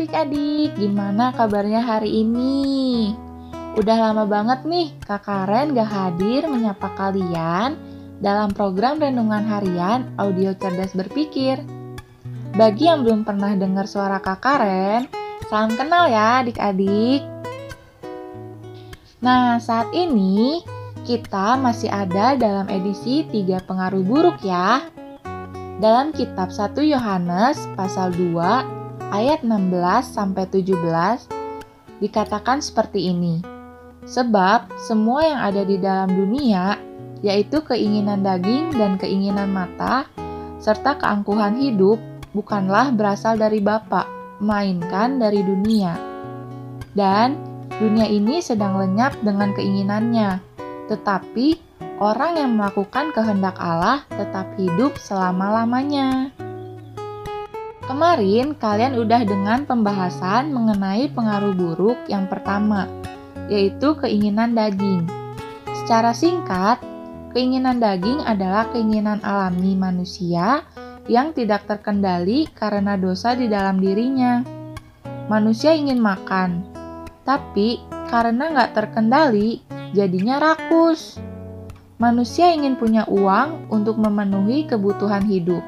Adik-adik. Gimana kabarnya hari ini? Udah lama banget nih Kak Karen gak hadir menyapa kalian dalam program Renungan Harian Audio Cerdas Berpikir. Bagi yang belum pernah dengar suara Kak Karen, salam kenal ya adik-adik. Nah, saat ini kita masih ada dalam edisi tiga pengaruh buruk ya. Dalam kitab 1 Yohanes pasal 2 ayat 16 sampai 17 dikatakan seperti ini. Sebab semua yang ada di dalam dunia yaitu keinginan daging dan keinginan mata serta keangkuhan hidup bukanlah berasal dari Bapa, melainkan dari dunia. Dan dunia ini sedang lenyap dengan keinginannya. Tetapi orang yang melakukan kehendak Allah tetap hidup selama-lamanya. Kemarin kalian udah dengan pembahasan mengenai pengaruh buruk yang pertama, yaitu keinginan daging. Secara singkat, keinginan daging adalah keinginan alami manusia yang tidak terkendali karena dosa di dalam dirinya. Manusia ingin makan, tapi karena nggak terkendali, jadinya rakus manusia ingin punya uang untuk memenuhi kebutuhan hidup.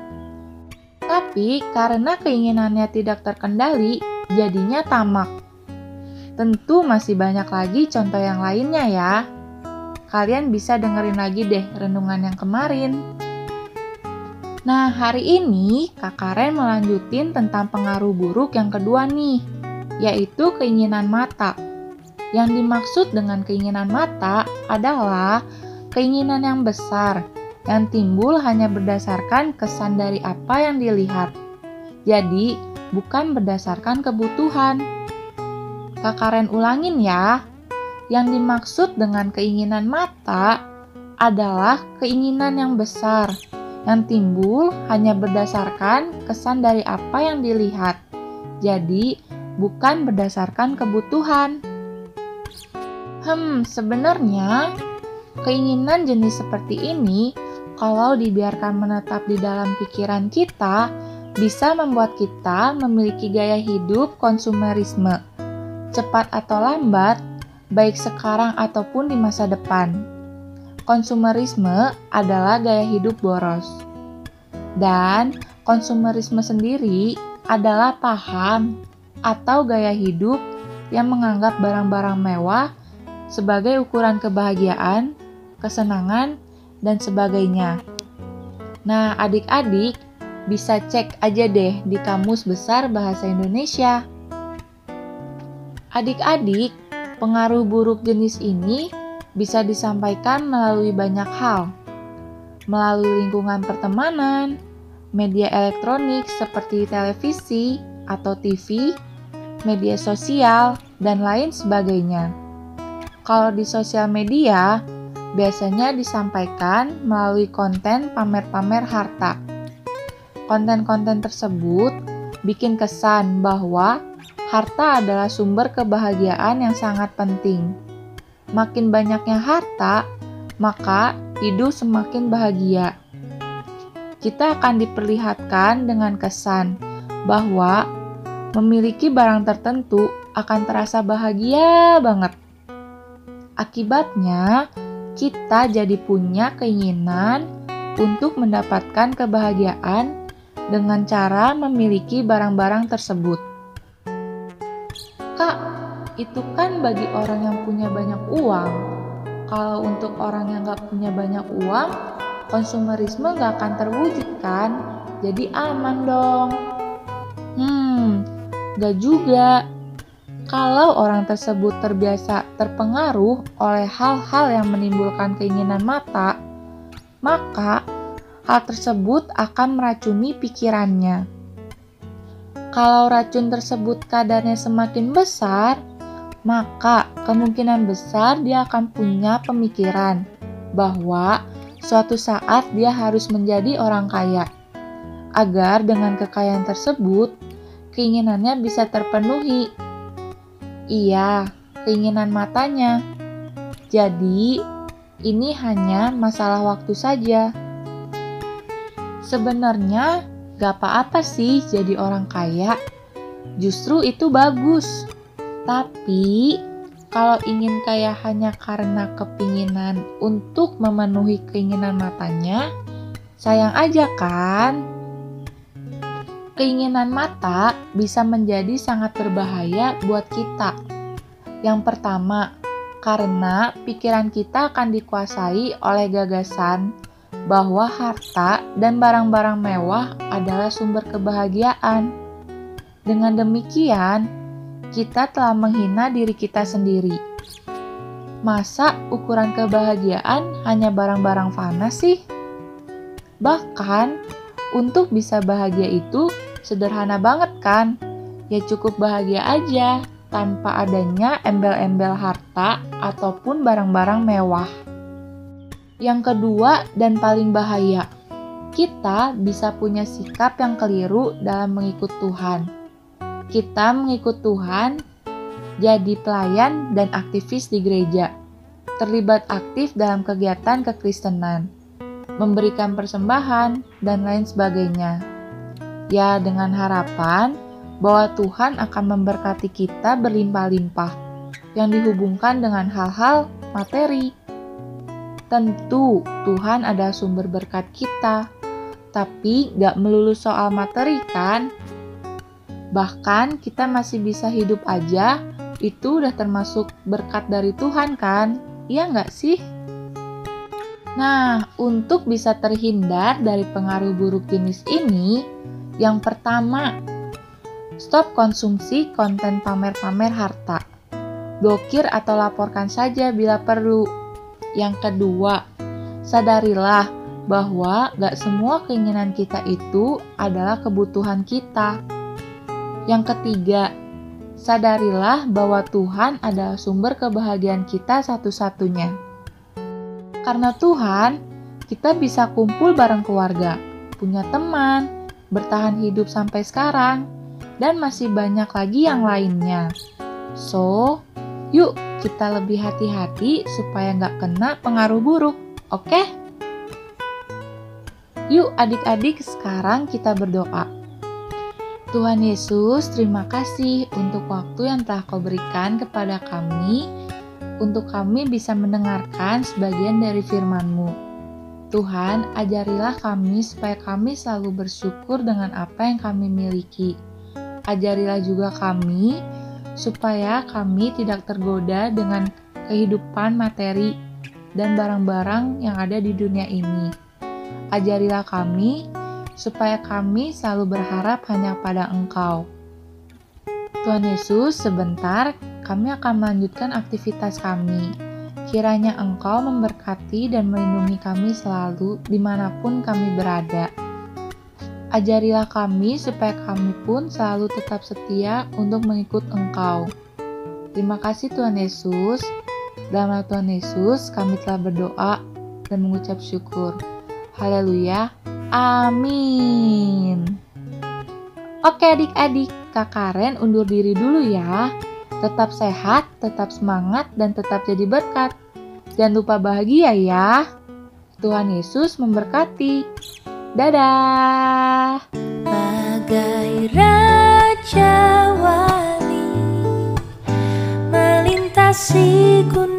Tapi karena keinginannya tidak terkendali, jadinya tamak. Tentu masih banyak lagi contoh yang lainnya ya. Kalian bisa dengerin lagi deh renungan yang kemarin. Nah, hari ini Kak Karen melanjutin tentang pengaruh buruk yang kedua nih, yaitu keinginan mata. Yang dimaksud dengan keinginan mata adalah keinginan yang besar yang timbul hanya berdasarkan kesan dari apa yang dilihat. Jadi, bukan berdasarkan kebutuhan. Kak Karen ulangin ya. Yang dimaksud dengan keinginan mata adalah keinginan yang besar yang timbul hanya berdasarkan kesan dari apa yang dilihat. Jadi, bukan berdasarkan kebutuhan. Hmm, sebenarnya Keinginan jenis seperti ini, kalau dibiarkan menetap di dalam pikiran kita, bisa membuat kita memiliki gaya hidup konsumerisme, cepat atau lambat, baik sekarang ataupun di masa depan. Konsumerisme adalah gaya hidup boros, dan konsumerisme sendiri adalah paham atau gaya hidup yang menganggap barang-barang mewah sebagai ukuran kebahagiaan kesenangan, dan sebagainya. Nah, adik-adik bisa cek aja deh di Kamus Besar Bahasa Indonesia. Adik-adik, pengaruh buruk jenis ini bisa disampaikan melalui banyak hal. Melalui lingkungan pertemanan, media elektronik seperti televisi atau TV, media sosial, dan lain sebagainya. Kalau di sosial media, biasanya disampaikan melalui konten pamer-pamer harta. Konten-konten tersebut bikin kesan bahwa harta adalah sumber kebahagiaan yang sangat penting. Makin banyaknya harta, maka hidup semakin bahagia. Kita akan diperlihatkan dengan kesan bahwa memiliki barang tertentu akan terasa bahagia banget. Akibatnya, kita jadi punya keinginan untuk mendapatkan kebahagiaan dengan cara memiliki barang-barang tersebut. Kak, itu kan bagi orang yang punya banyak uang. Kalau untuk orang yang gak punya banyak uang, konsumerisme gak akan terwujud kan? Jadi aman dong. Hmm, gak juga kalau orang tersebut terbiasa terpengaruh oleh hal-hal yang menimbulkan keinginan mata, maka hal tersebut akan meracuni pikirannya. Kalau racun tersebut kadarnya semakin besar, maka kemungkinan besar dia akan punya pemikiran bahwa suatu saat dia harus menjadi orang kaya. Agar dengan kekayaan tersebut, keinginannya bisa terpenuhi. Iya, keinginan matanya. Jadi, ini hanya masalah waktu saja. Sebenarnya, gak apa-apa sih jadi orang kaya. Justru itu bagus. Tapi, kalau ingin kaya hanya karena kepinginan untuk memenuhi keinginan matanya, sayang aja kan? Keinginan mata bisa menjadi sangat berbahaya buat kita. Yang pertama, karena pikiran kita akan dikuasai oleh gagasan bahwa harta dan barang-barang mewah adalah sumber kebahagiaan. Dengan demikian, kita telah menghina diri kita sendiri. Masa ukuran kebahagiaan hanya barang-barang fana sih? Bahkan, untuk bisa bahagia itu sederhana banget kan? Ya cukup bahagia aja tanpa adanya embel-embel harta ataupun barang-barang mewah. Yang kedua dan paling bahaya, kita bisa punya sikap yang keliru dalam mengikut Tuhan kita mengikut Tuhan, jadi pelayan dan aktivis di gereja, terlibat aktif dalam kegiatan kekristenan, memberikan persembahan, dan lain sebagainya. Ya, dengan harapan bahwa Tuhan akan memberkati kita berlimpah-limpah yang dihubungkan dengan hal-hal materi. Tentu Tuhan adalah sumber berkat kita, tapi gak melulu soal materi kan? Bahkan kita masih bisa hidup aja, itu udah termasuk berkat dari Tuhan kan? Iya nggak sih? Nah, untuk bisa terhindar dari pengaruh buruk jenis ini, yang pertama, stop konsumsi konten pamer-pamer harta. Blokir atau laporkan saja bila perlu. Yang kedua, sadarilah bahwa gak semua keinginan kita itu adalah kebutuhan kita yang ketiga, sadarilah bahwa Tuhan adalah sumber kebahagiaan kita satu-satunya. Karena Tuhan, kita bisa kumpul bareng keluarga, punya teman, bertahan hidup sampai sekarang, dan masih banyak lagi yang lainnya. So, yuk kita lebih hati-hati supaya nggak kena pengaruh buruk, oke? Okay? Yuk adik-adik sekarang kita berdoa. Tuhan Yesus, terima kasih untuk waktu yang telah Kau berikan kepada kami, untuk kami bisa mendengarkan sebagian dari firman-Mu. Tuhan, ajarilah kami supaya kami selalu bersyukur dengan apa yang kami miliki. Ajarilah juga kami supaya kami tidak tergoda dengan kehidupan materi dan barang-barang yang ada di dunia ini. Ajarilah kami supaya kami selalu berharap hanya pada Engkau. Tuhan Yesus, sebentar kami akan melanjutkan aktivitas kami. Kiranya Engkau memberkati dan melindungi kami selalu di mana pun kami berada. Ajarilah kami supaya kami pun selalu tetap setia untuk mengikut Engkau. Terima kasih Tuhan Yesus. Dalam nama Tuhan Yesus, kami telah berdoa dan mengucap syukur. Haleluya. Amin. Oke adik-adik, Kak Karen undur diri dulu ya. Tetap sehat, tetap semangat, dan tetap jadi berkat. Jangan lupa bahagia ya. Tuhan Yesus memberkati. Dadah. Bagai raja wali melintasi gunung